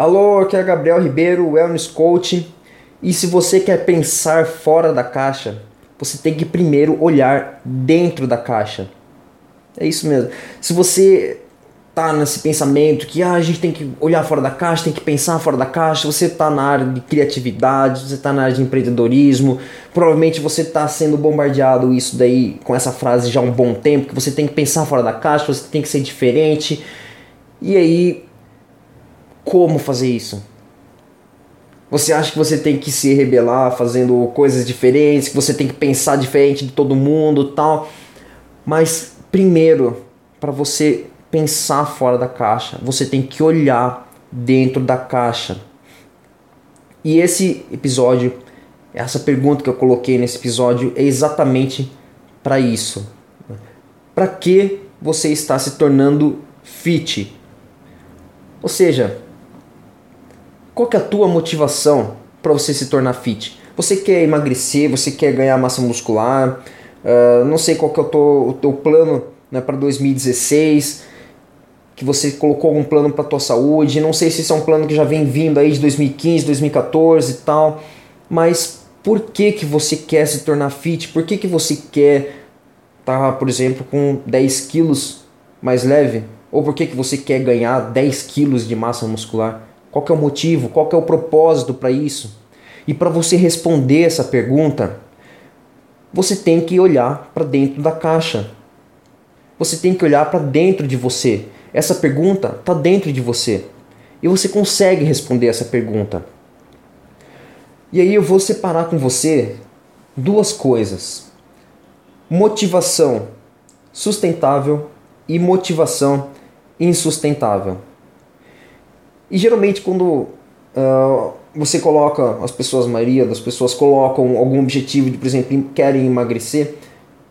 Alô, aqui é Gabriel Ribeiro, Wellness Coach. E se você quer pensar fora da caixa, você tem que primeiro olhar dentro da caixa. É isso mesmo. Se você tá nesse pensamento que ah, a gente tem que olhar fora da caixa, tem que pensar fora da caixa, você está na área de criatividade, você está na área de empreendedorismo, provavelmente você está sendo bombardeado isso daí com essa frase já há um bom tempo, que você tem que pensar fora da caixa, você tem que ser diferente. E aí, como fazer isso? Você acha que você tem que se rebelar fazendo coisas diferentes, que você tem que pensar diferente de todo mundo, tal. Mas primeiro, para você pensar fora da caixa, você tem que olhar dentro da caixa. E esse episódio, essa pergunta que eu coloquei nesse episódio é exatamente para isso. Para que você está se tornando fit? Ou seja, qual que é a tua motivação para você se tornar fit? Você quer emagrecer, você quer ganhar massa muscular, uh, não sei qual que é o teu, o teu plano né, para 2016, que você colocou algum plano para tua saúde, não sei se isso é um plano que já vem vindo aí de 2015, 2014 e tal, mas por que que você quer se tornar fit? Por que que você quer estar, tá, por exemplo, com 10 quilos mais leve? Ou por que que você quer ganhar 10 quilos de massa muscular? Qual é o motivo? Qual é o propósito para isso? E para você responder essa pergunta, você tem que olhar para dentro da caixa. Você tem que olhar para dentro de você. Essa pergunta está dentro de você. E você consegue responder essa pergunta. E aí eu vou separar com você duas coisas: motivação sustentável e motivação insustentável. E geralmente quando uh, você coloca, as pessoas, a maioria das pessoas colocam algum objetivo de, por exemplo, querem emagrecer,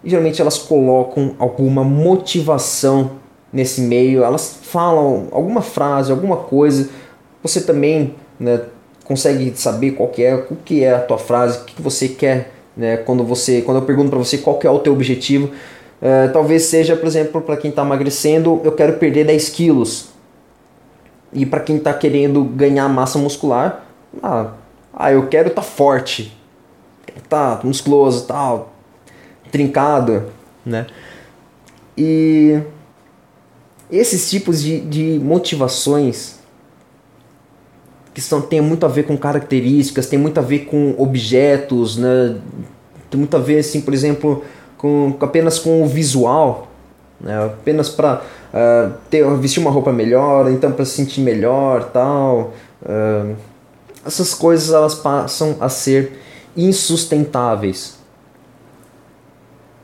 geralmente elas colocam alguma motivação nesse meio, elas falam alguma frase, alguma coisa, você também né, consegue saber qual que é, o que é a tua frase, o que você quer, né, quando você, quando eu pergunto para você qual é o teu objetivo, uh, talvez seja, por exemplo, para quem está emagrecendo, eu quero perder 10 quilos, e para quem está querendo ganhar massa muscular, ah, ah eu quero estar tá forte, tá musculoso, tal, trincado, né? E esses tipos de, de motivações que são, tem muito a ver com características, tem muito a ver com objetos, né? Tem muito a ver, assim, por exemplo, com, apenas com o visual, né? apenas para uh, ter, vestir uma roupa melhor, então para se sentir melhor, tal. Uh, essas coisas elas passam a ser insustentáveis.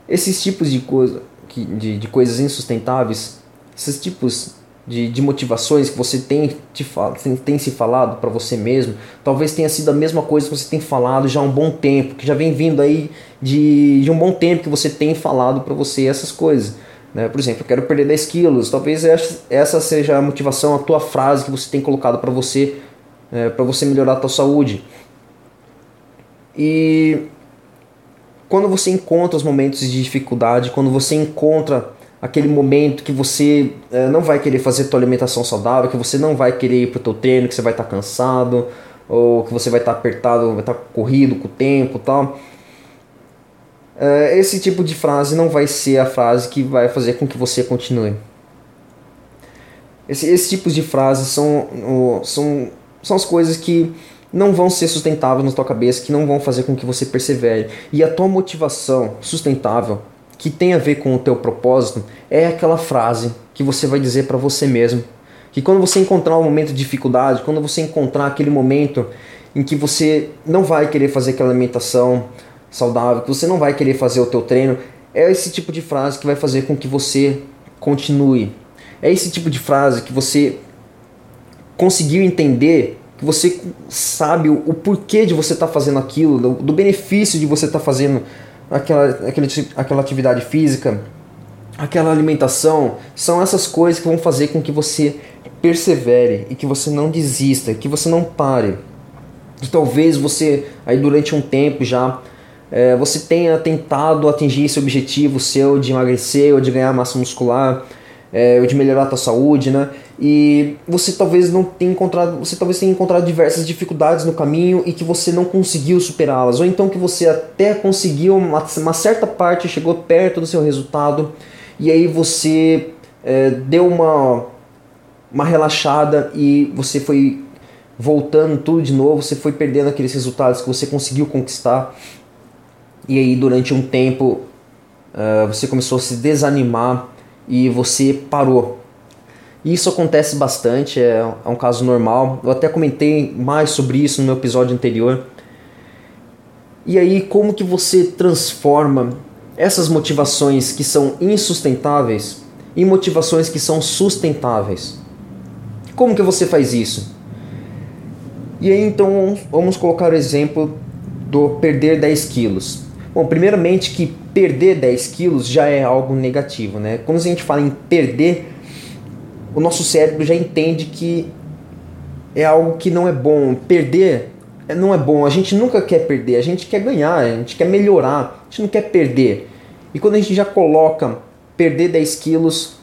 Esses tipos de, coisa, de, de coisas insustentáveis, esses tipos de, de motivações que você tem, te, tem, tem se falado para você mesmo, talvez tenha sido a mesma coisa que você tem falado já há um bom tempo, que já vem vindo aí de, de um bom tempo que você tem falado para você essas coisas. Né? Por exemplo, eu quero perder 10 quilos. Talvez essa seja a motivação, a tua frase que você tem colocado para você, é, para você melhorar a tua saúde. E quando você encontra os momentos de dificuldade, quando você encontra aquele momento que você é, não vai querer fazer tua alimentação saudável, que você não vai querer ir pro teu treino, que você vai estar tá cansado, ou que você vai estar tá apertado, vai estar tá corrido com o tempo, tal esse tipo de frase não vai ser a frase que vai fazer com que você continue. Esse, esse tipo de frases são, são, são as coisas que não vão ser sustentáveis na tua cabeça, que não vão fazer com que você persevere. E a tua motivação sustentável, que tem a ver com o teu propósito, é aquela frase que você vai dizer para você mesmo. Que quando você encontrar um momento de dificuldade, quando você encontrar aquele momento em que você não vai querer fazer aquela alimentação, saudável, que você não vai querer fazer o teu treino, é esse tipo de frase que vai fazer com que você continue. É esse tipo de frase que você conseguiu entender, que você sabe o, porquê de você estar tá fazendo aquilo, do, benefício de você estar tá fazendo aquela, aquele, aquela atividade física, aquela alimentação, são essas coisas que vão fazer com que você persevere e que você não desista, que você não pare. E talvez você aí durante um tempo já é, você tenha tentado atingir esse objetivo seu de emagrecer ou de ganhar massa muscular é, ou de melhorar a tua saúde, né? e você talvez não tenha encontrado, você talvez tenha encontrado diversas dificuldades no caminho e que você não conseguiu superá-las, ou então que você até conseguiu uma, uma, certa parte, chegou perto do seu resultado e aí você é, deu uma uma relaxada e você foi voltando tudo de novo, você foi perdendo aqueles resultados que você conseguiu conquistar e aí durante um tempo uh, você começou a se desanimar e você parou isso acontece bastante, é, é um caso normal. Eu até comentei mais sobre isso no meu episódio anterior. E aí, como que você transforma essas motivações que são insustentáveis em motivações que são sustentáveis? Como que você faz isso? E aí, então, vamos colocar o exemplo do perder 10 quilos. Bom, primeiramente que perder 10 quilos já é algo negativo, né? Quando a gente fala em perder o nosso cérebro já entende que é algo que não é bom. Perder não é bom. A gente nunca quer perder, a gente quer ganhar, a gente quer melhorar, a gente não quer perder. E quando a gente já coloca perder 10 quilos,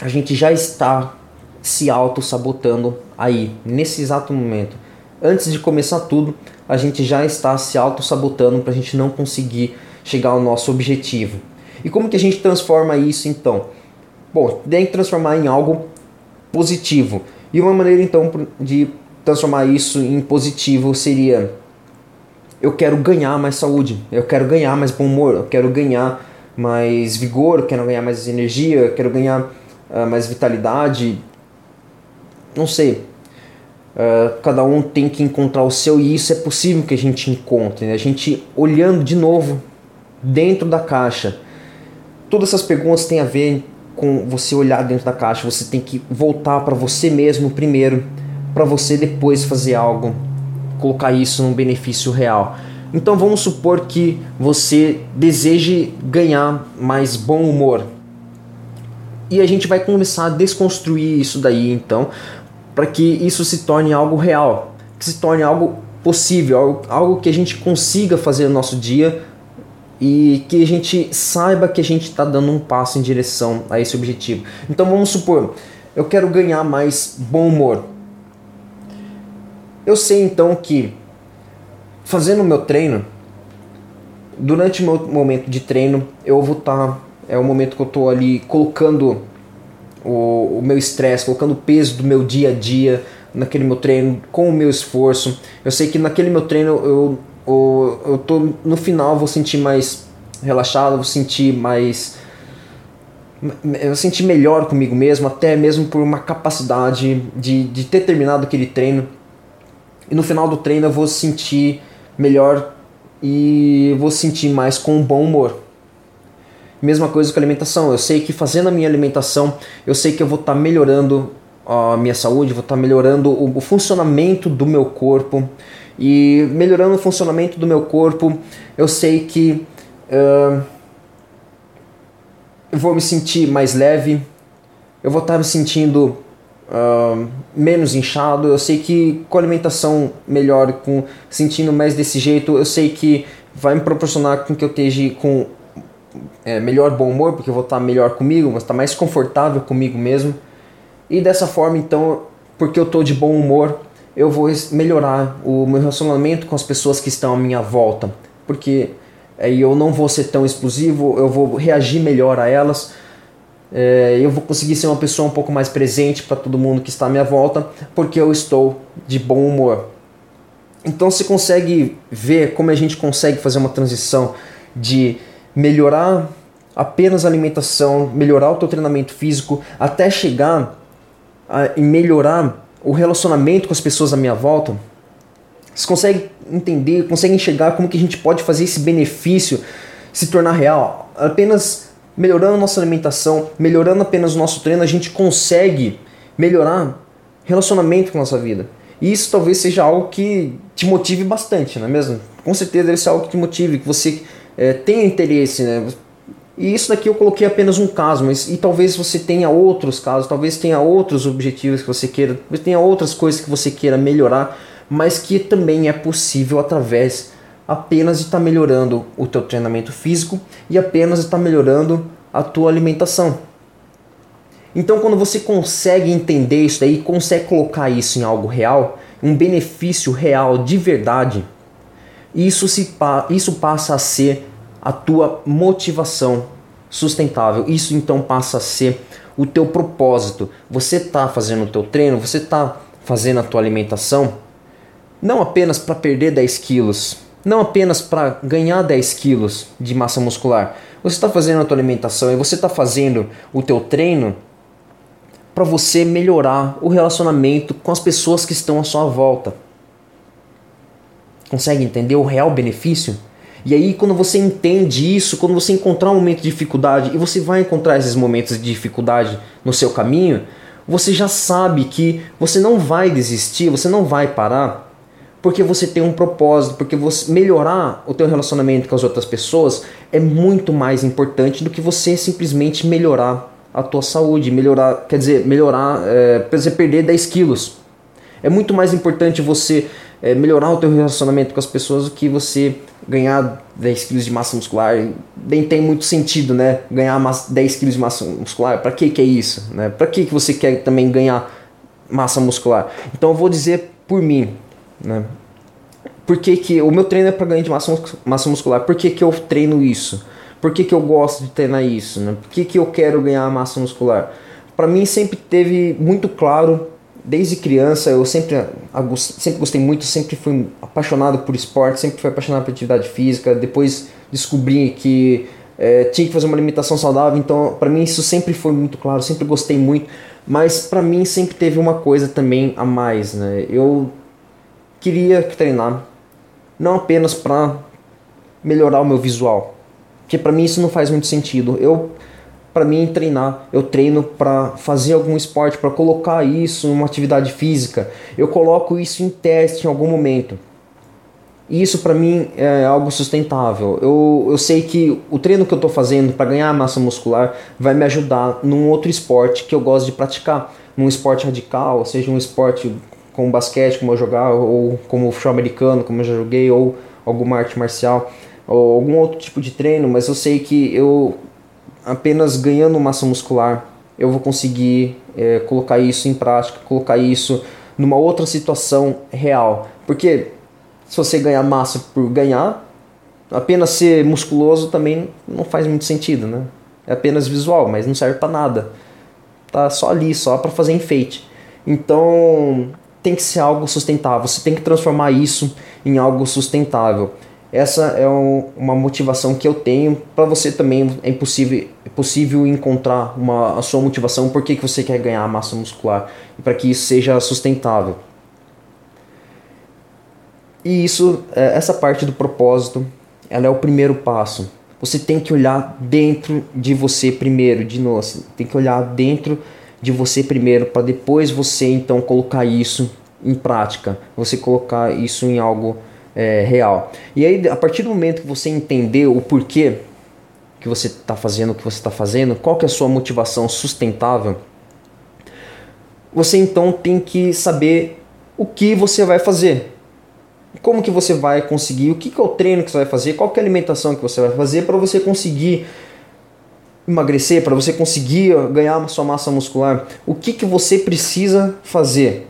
a gente já está se auto-sabotando aí, nesse exato momento. Antes de começar tudo, a gente já está se auto-sabotando para a gente não conseguir chegar ao nosso objetivo. E como que a gente transforma isso então? Bom, tem que transformar em algo positivo. E uma maneira então de transformar isso em positivo seria eu quero ganhar mais saúde, eu quero ganhar mais bom humor, eu quero ganhar mais vigor, eu quero ganhar mais energia, eu quero ganhar uh, mais vitalidade. Não sei. Uh, cada um tem que encontrar o seu e isso é possível que a gente encontre. Né? A gente olhando de novo dentro da caixa. Todas essas perguntas têm a ver com você olhar dentro da caixa, você tem que voltar para você mesmo primeiro, para você depois fazer algo, colocar isso num benefício real. Então vamos supor que você deseje ganhar mais bom humor. E a gente vai começar a desconstruir isso daí então, para que isso se torne algo real, que se torne algo possível, algo, algo que a gente consiga fazer no nosso dia e que a gente saiba que a gente está dando um passo em direção a esse objetivo. Então vamos supor, eu quero ganhar mais bom humor. Eu sei então que fazendo o meu treino, durante o meu momento de treino, eu vou estar. Tá, é o momento que eu estou ali colocando o, o meu estresse, colocando o peso do meu dia a dia naquele meu treino, com o meu esforço. Eu sei que naquele meu treino eu ou eu tô no final vou sentir mais relaxado, vou sentir mais eu sentir melhor comigo mesmo, até mesmo por uma capacidade de, de ter terminado aquele treino. E no final do treino eu vou sentir melhor e vou sentir mais com um bom humor. Mesma coisa com a alimentação. Eu sei que fazendo a minha alimentação, eu sei que eu vou estar tá melhorando a minha saúde, vou estar tá melhorando o, o funcionamento do meu corpo. E melhorando o funcionamento do meu corpo, eu sei que uh, eu vou me sentir mais leve, eu vou estar me sentindo uh, menos inchado. Eu sei que com alimentação melhor, com sentindo mais desse jeito, eu sei que vai me proporcionar com que eu esteja com é, melhor bom humor, porque eu vou estar melhor comigo, vou estar mais confortável comigo mesmo. E dessa forma, então, porque eu estou de bom humor, eu vou melhorar o meu relacionamento com as pessoas que estão à minha volta, porque aí eu não vou ser tão explosivo, eu vou reagir melhor a elas, é, eu vou conseguir ser uma pessoa um pouco mais presente para todo mundo que está à minha volta, porque eu estou de bom humor. Então você consegue ver como a gente consegue fazer uma transição de melhorar apenas a alimentação, melhorar o teu treinamento físico, até chegar a, e melhorar o relacionamento com as pessoas à minha volta, você consegue entender, consegue enxergar como que a gente pode fazer esse benefício se tornar real? Apenas melhorando nossa alimentação, melhorando apenas o nosso treino, a gente consegue melhorar relacionamento com a nossa vida. E isso talvez seja algo que te motive bastante, não é mesmo? Com certeza deve ser algo que te motive, que você é, interesse, né? E isso daqui eu coloquei apenas um caso, mas e talvez você tenha outros casos, talvez tenha outros objetivos que você queira, talvez tenha outras coisas que você queira melhorar, mas que também é possível através apenas de estar tá melhorando o teu treinamento físico e apenas de estar tá melhorando a tua alimentação. Então, quando você consegue entender isso daí, consegue colocar isso em algo real, um benefício real de verdade, isso, se, isso passa a ser a tua motivação sustentável. Isso então passa a ser o teu propósito. Você está fazendo o teu treino, você está fazendo a tua alimentação, não apenas para perder 10 quilos, não apenas para ganhar 10 quilos de massa muscular. Você está fazendo a tua alimentação e você está fazendo o teu treino para você melhorar o relacionamento com as pessoas que estão à sua volta. Consegue entender o real benefício? E aí, quando você entende isso, quando você encontrar um momento de dificuldade, e você vai encontrar esses momentos de dificuldade no seu caminho, você já sabe que você não vai desistir, você não vai parar, porque você tem um propósito, porque você melhorar o teu relacionamento com as outras pessoas é muito mais importante do que você simplesmente melhorar a tua saúde, melhorar, quer dizer, melhorar, é, você perder 10 quilos. É muito mais importante você é, melhorar o teu relacionamento com as pessoas do que você ganhar 10 quilos de massa muscular. Nem tem muito sentido, né? Ganhar 10 quilos de massa muscular. Para que que é isso? Né? Para que que você quer também ganhar massa muscular? Então eu vou dizer por mim, né? Por que, que o meu treino é para ganhar de massa, massa muscular? Por que, que eu treino isso? Por que, que eu gosto de treinar isso? Né? Por que, que eu quero ganhar massa muscular? Para mim sempre teve muito claro desde criança eu sempre, sempre gostei muito, sempre fui apaixonado por esporte, sempre fui apaixonado por atividade física. Depois descobri que é, tinha que fazer uma alimentação saudável, então para mim isso sempre foi muito claro, sempre gostei muito. Mas para mim sempre teve uma coisa também a mais, né? Eu queria treinar não apenas para melhorar o meu visual, porque para mim isso não faz muito sentido. Eu para mim treinar. Eu treino para fazer algum esporte, para colocar isso em uma atividade física. Eu coloco isso em teste em algum momento. E isso para mim é algo sustentável. Eu, eu sei que o treino que eu estou fazendo para ganhar massa muscular vai me ajudar num outro esporte que eu gosto de praticar. Num esporte radical, seja um esporte como basquete, como eu jogar, ou como futebol americano, como eu já joguei, ou alguma arte marcial, ou algum outro tipo de treino, mas eu sei que eu apenas ganhando massa muscular, eu vou conseguir é, colocar isso em prática, colocar isso numa outra situação real. Porque se você ganhar massa por ganhar, apenas ser musculoso também não faz muito sentido, né? É apenas visual, mas não serve para nada. Tá só ali, só para fazer enfeite. Então, tem que ser algo sustentável. Você tem que transformar isso em algo sustentável. Essa é um, uma motivação que eu tenho. Para você também é impossível, é possível encontrar uma, a sua motivação, por que, que você quer ganhar massa muscular e para que isso seja sustentável. E isso, é, essa parte do propósito, ela é o primeiro passo. Você tem que olhar dentro de você primeiro, de novo, tem que olhar dentro de você primeiro para depois você então colocar isso em prática, você colocar isso em algo é, real. E aí, a partir do momento que você entender o porquê que você está fazendo o que você está fazendo, qual que é a sua motivação sustentável, você então tem que saber o que você vai fazer. Como que você vai conseguir, o que, que é o treino que você vai fazer, qual que é a alimentação que você vai fazer para você conseguir emagrecer, para você conseguir ganhar sua massa muscular, o que, que você precisa fazer.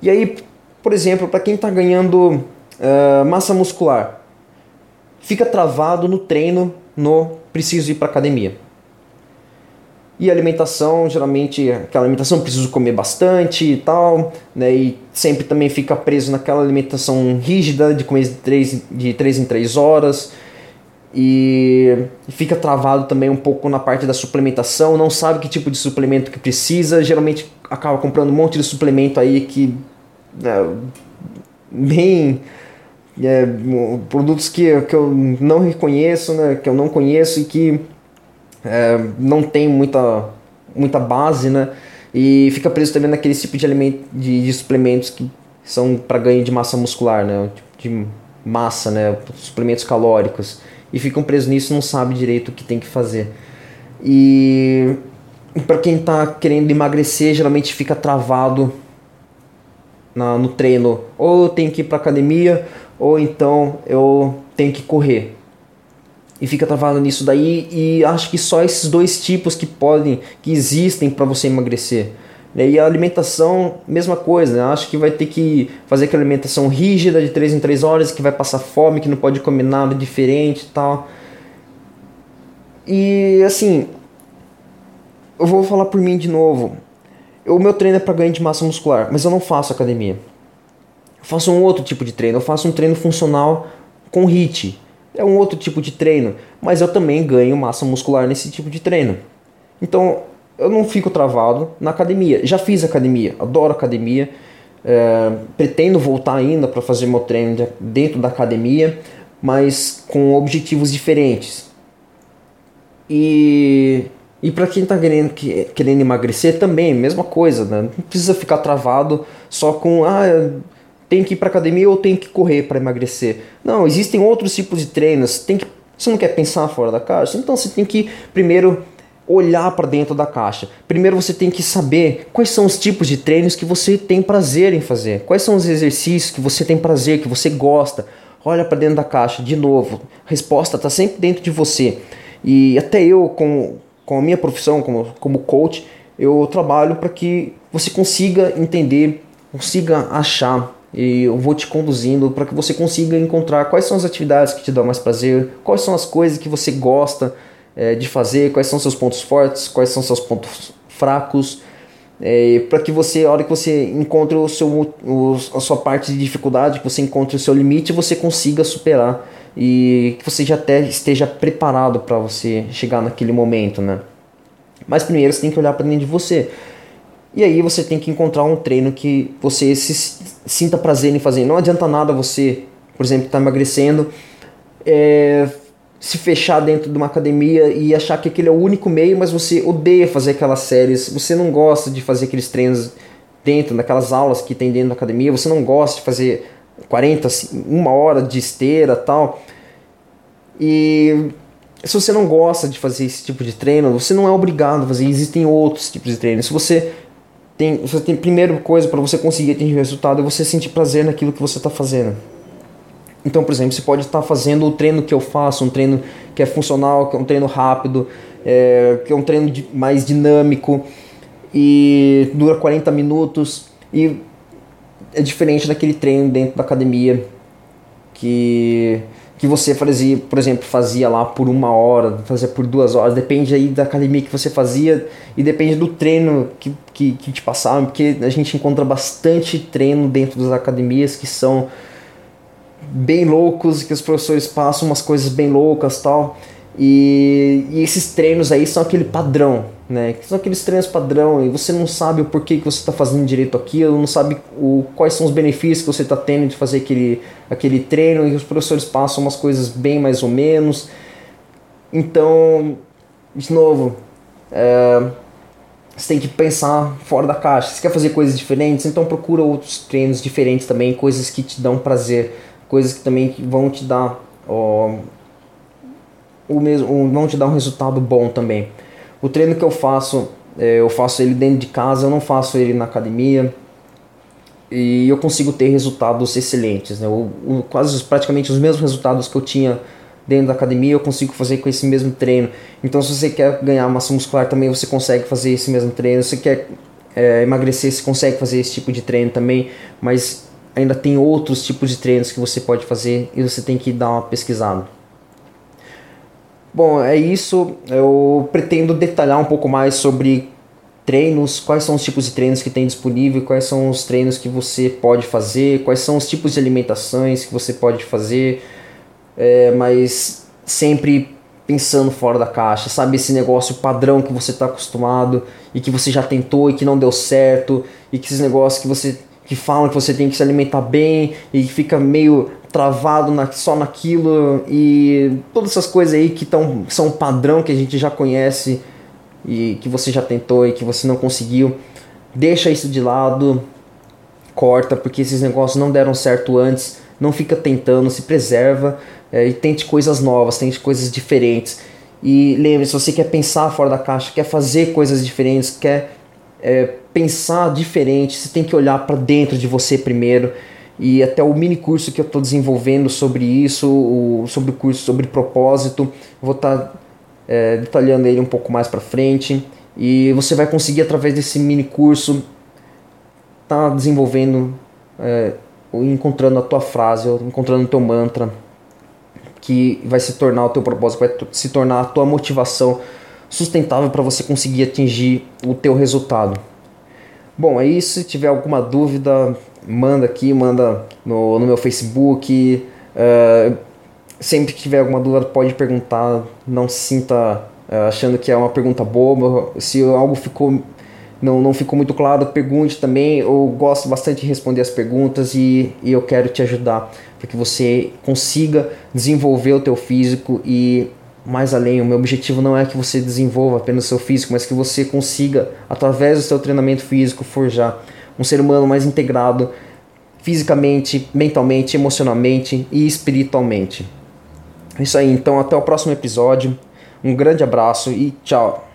E aí, por exemplo, para quem está ganhando uh, massa muscular. Fica travado no treino, no preciso ir para academia. E alimentação, geralmente, aquela alimentação preciso comer bastante e tal, né? E sempre também fica preso naquela alimentação rígida de comer de 3, de 3 em 3 horas. E fica travado também um pouco na parte da suplementação, não sabe que tipo de suplemento que precisa, geralmente acaba comprando um monte de suplemento aí que é, bem é, produtos que, que eu não reconheço, né, que eu não conheço e que é, não tem muita, muita base, né, e fica preso também naquele tipo de, alimento, de, de suplementos que são para ganho de massa muscular, né, de massa, né, suplementos calóricos, e ficam presos nisso não sabe direito o que tem que fazer. E para quem está querendo emagrecer, geralmente fica travado na, no treino, ou tem que ir para academia, ou então eu tenho que correr. e fica travado nisso daí e acho que só esses dois tipos que podem, que existem para você emagrecer. E a alimentação, mesma coisa, né? acho que vai ter que fazer aquela alimentação rígida de 3 em 3 horas, que vai passar fome, que não pode comer nada diferente e tal. E assim, eu vou falar por mim de novo. O meu treino é para ganho de massa muscular, mas eu não faço academia. Eu faço um outro tipo de treino, eu faço um treino funcional com HIIT. É um outro tipo de treino, mas eu também ganho massa muscular nesse tipo de treino. Então, eu não fico travado na academia. Já fiz academia, adoro academia. É, pretendo voltar ainda para fazer meu treino dentro da academia, mas com objetivos diferentes. E, e para quem está querendo, querendo emagrecer também, mesma coisa, né? não precisa ficar travado só com ah, tem que ir para academia ou tem que correr para emagrecer. Não, existem outros tipos de treinos. Tem que, você não quer pensar fora da caixa? Então você tem que primeiro olhar para dentro da caixa. Primeiro você tem que saber quais são os tipos de treinos que você tem prazer em fazer. Quais são os exercícios que você tem prazer, que você gosta. Olha para dentro da caixa de novo. A resposta está sempre dentro de você. E até eu, com, com a minha profissão como, como coach, eu trabalho para que você consiga entender, consiga achar e eu vou te conduzindo para que você consiga encontrar quais são as atividades que te dão mais prazer, quais são as coisas que você gosta é, de fazer, quais são seus pontos fortes, quais são seus pontos fracos, é, para que você, a hora que você encontre o seu, o, a sua parte de dificuldade, que você encontre o seu limite, você consiga superar e que você já até esteja preparado para você chegar naquele momento, né? Mas primeiro você tem que olhar para dentro de você. E aí você tem que encontrar um treino que você se sinta prazer em fazer. Não adianta nada você, por exemplo, estar tá emagrecendo, é, se fechar dentro de uma academia e achar que aquele é o único meio, mas você odeia fazer aquelas séries, você não gosta de fazer aqueles treinos dentro daquelas aulas que tem dentro da academia, você não gosta de fazer 40, uma hora de esteira tal. E se você não gosta de fazer esse tipo de treino, você não é obrigado a fazer, existem outros tipos de treino. Se você tem, você tem primeira coisa para você conseguir atingir resultado é você sentir prazer naquilo que você está fazendo. Então, por exemplo, você pode estar fazendo o treino que eu faço, um treino que é funcional, que é um treino rápido, é, que é um treino mais dinâmico e dura 40 minutos e é diferente daquele treino dentro da academia que que você fazia, por exemplo, fazia lá por uma hora, fazia por duas horas, depende aí da academia que você fazia e depende do treino que, que, que te passavam, porque a gente encontra bastante treino dentro das academias que são bem loucos, que os professores passam umas coisas bem loucas tal. E, e, esses treinos aí são aquele padrão, né? São aqueles treinos padrão e você não sabe o porquê que você está fazendo direito aquilo, não sabe o, quais são os benefícios que você está tendo de fazer aquele, aquele treino e os professores passam umas coisas bem mais ou menos. Então, de novo, é, você tem que pensar fora da caixa. Você quer fazer coisas diferentes, então procura outros treinos diferentes também, coisas que te dão prazer coisas que também vão te dar ó, o mesmo, vão te dar um resultado bom também. O treino que eu faço, é, eu faço ele dentro de casa, eu não faço ele na academia e eu consigo ter resultados excelentes, né? O, quase praticamente os mesmos resultados que eu tinha dentro da academia eu consigo fazer com esse mesmo treino. Então, se você quer ganhar massa muscular também, você consegue fazer esse mesmo treino. Se você quer é, emagrecer, você consegue fazer esse tipo de treino também, mas ainda tem outros tipos de treinos que você pode fazer e você tem que dar uma pesquisada. Bom, é isso. Eu pretendo detalhar um pouco mais sobre treinos, quais são os tipos de treinos que tem disponível, quais são os treinos que você pode fazer, quais são os tipos de alimentações que você pode fazer, é, mas sempre pensando fora da caixa, sabe? Esse negócio padrão que você está acostumado e que você já tentou e que não deu certo, e que esses negócios que você que falam que você tem que se alimentar bem e fica meio travado na, só naquilo e todas essas coisas aí que tão, são padrão que a gente já conhece e que você já tentou e que você não conseguiu, deixa isso de lado, corta, porque esses negócios não deram certo antes, não fica tentando, se preserva é, e tente coisas novas, tente coisas diferentes. E lembre, se você quer pensar fora da caixa, quer fazer coisas diferentes, quer é, pensar diferente, você tem que olhar para dentro de você primeiro e até o mini curso que eu estou desenvolvendo sobre isso, o, sobre o curso sobre propósito, vou estar tá, é, detalhando ele um pouco mais para frente e você vai conseguir através desse mini curso estar tá desenvolvendo, é, encontrando a tua frase, encontrando o teu mantra, que vai se tornar o teu propósito, vai se tornar a tua motivação sustentável para você conseguir atingir o teu resultado. Bom, é isso. Se tiver alguma dúvida, manda aqui, manda no, no meu Facebook. Uh, sempre que tiver alguma dúvida, pode perguntar. Não se sinta uh, achando que é uma pergunta boba. Se algo ficou não, não ficou muito claro, pergunte também. Eu gosto bastante de responder as perguntas e, e eu quero te ajudar para que você consiga desenvolver o teu físico e mais além. O meu objetivo não é que você desenvolva apenas o seu físico, mas que você consiga, através do seu treinamento físico, forjar um ser humano mais integrado fisicamente, mentalmente, emocionalmente e espiritualmente. É isso aí, então até o próximo episódio. Um grande abraço e tchau!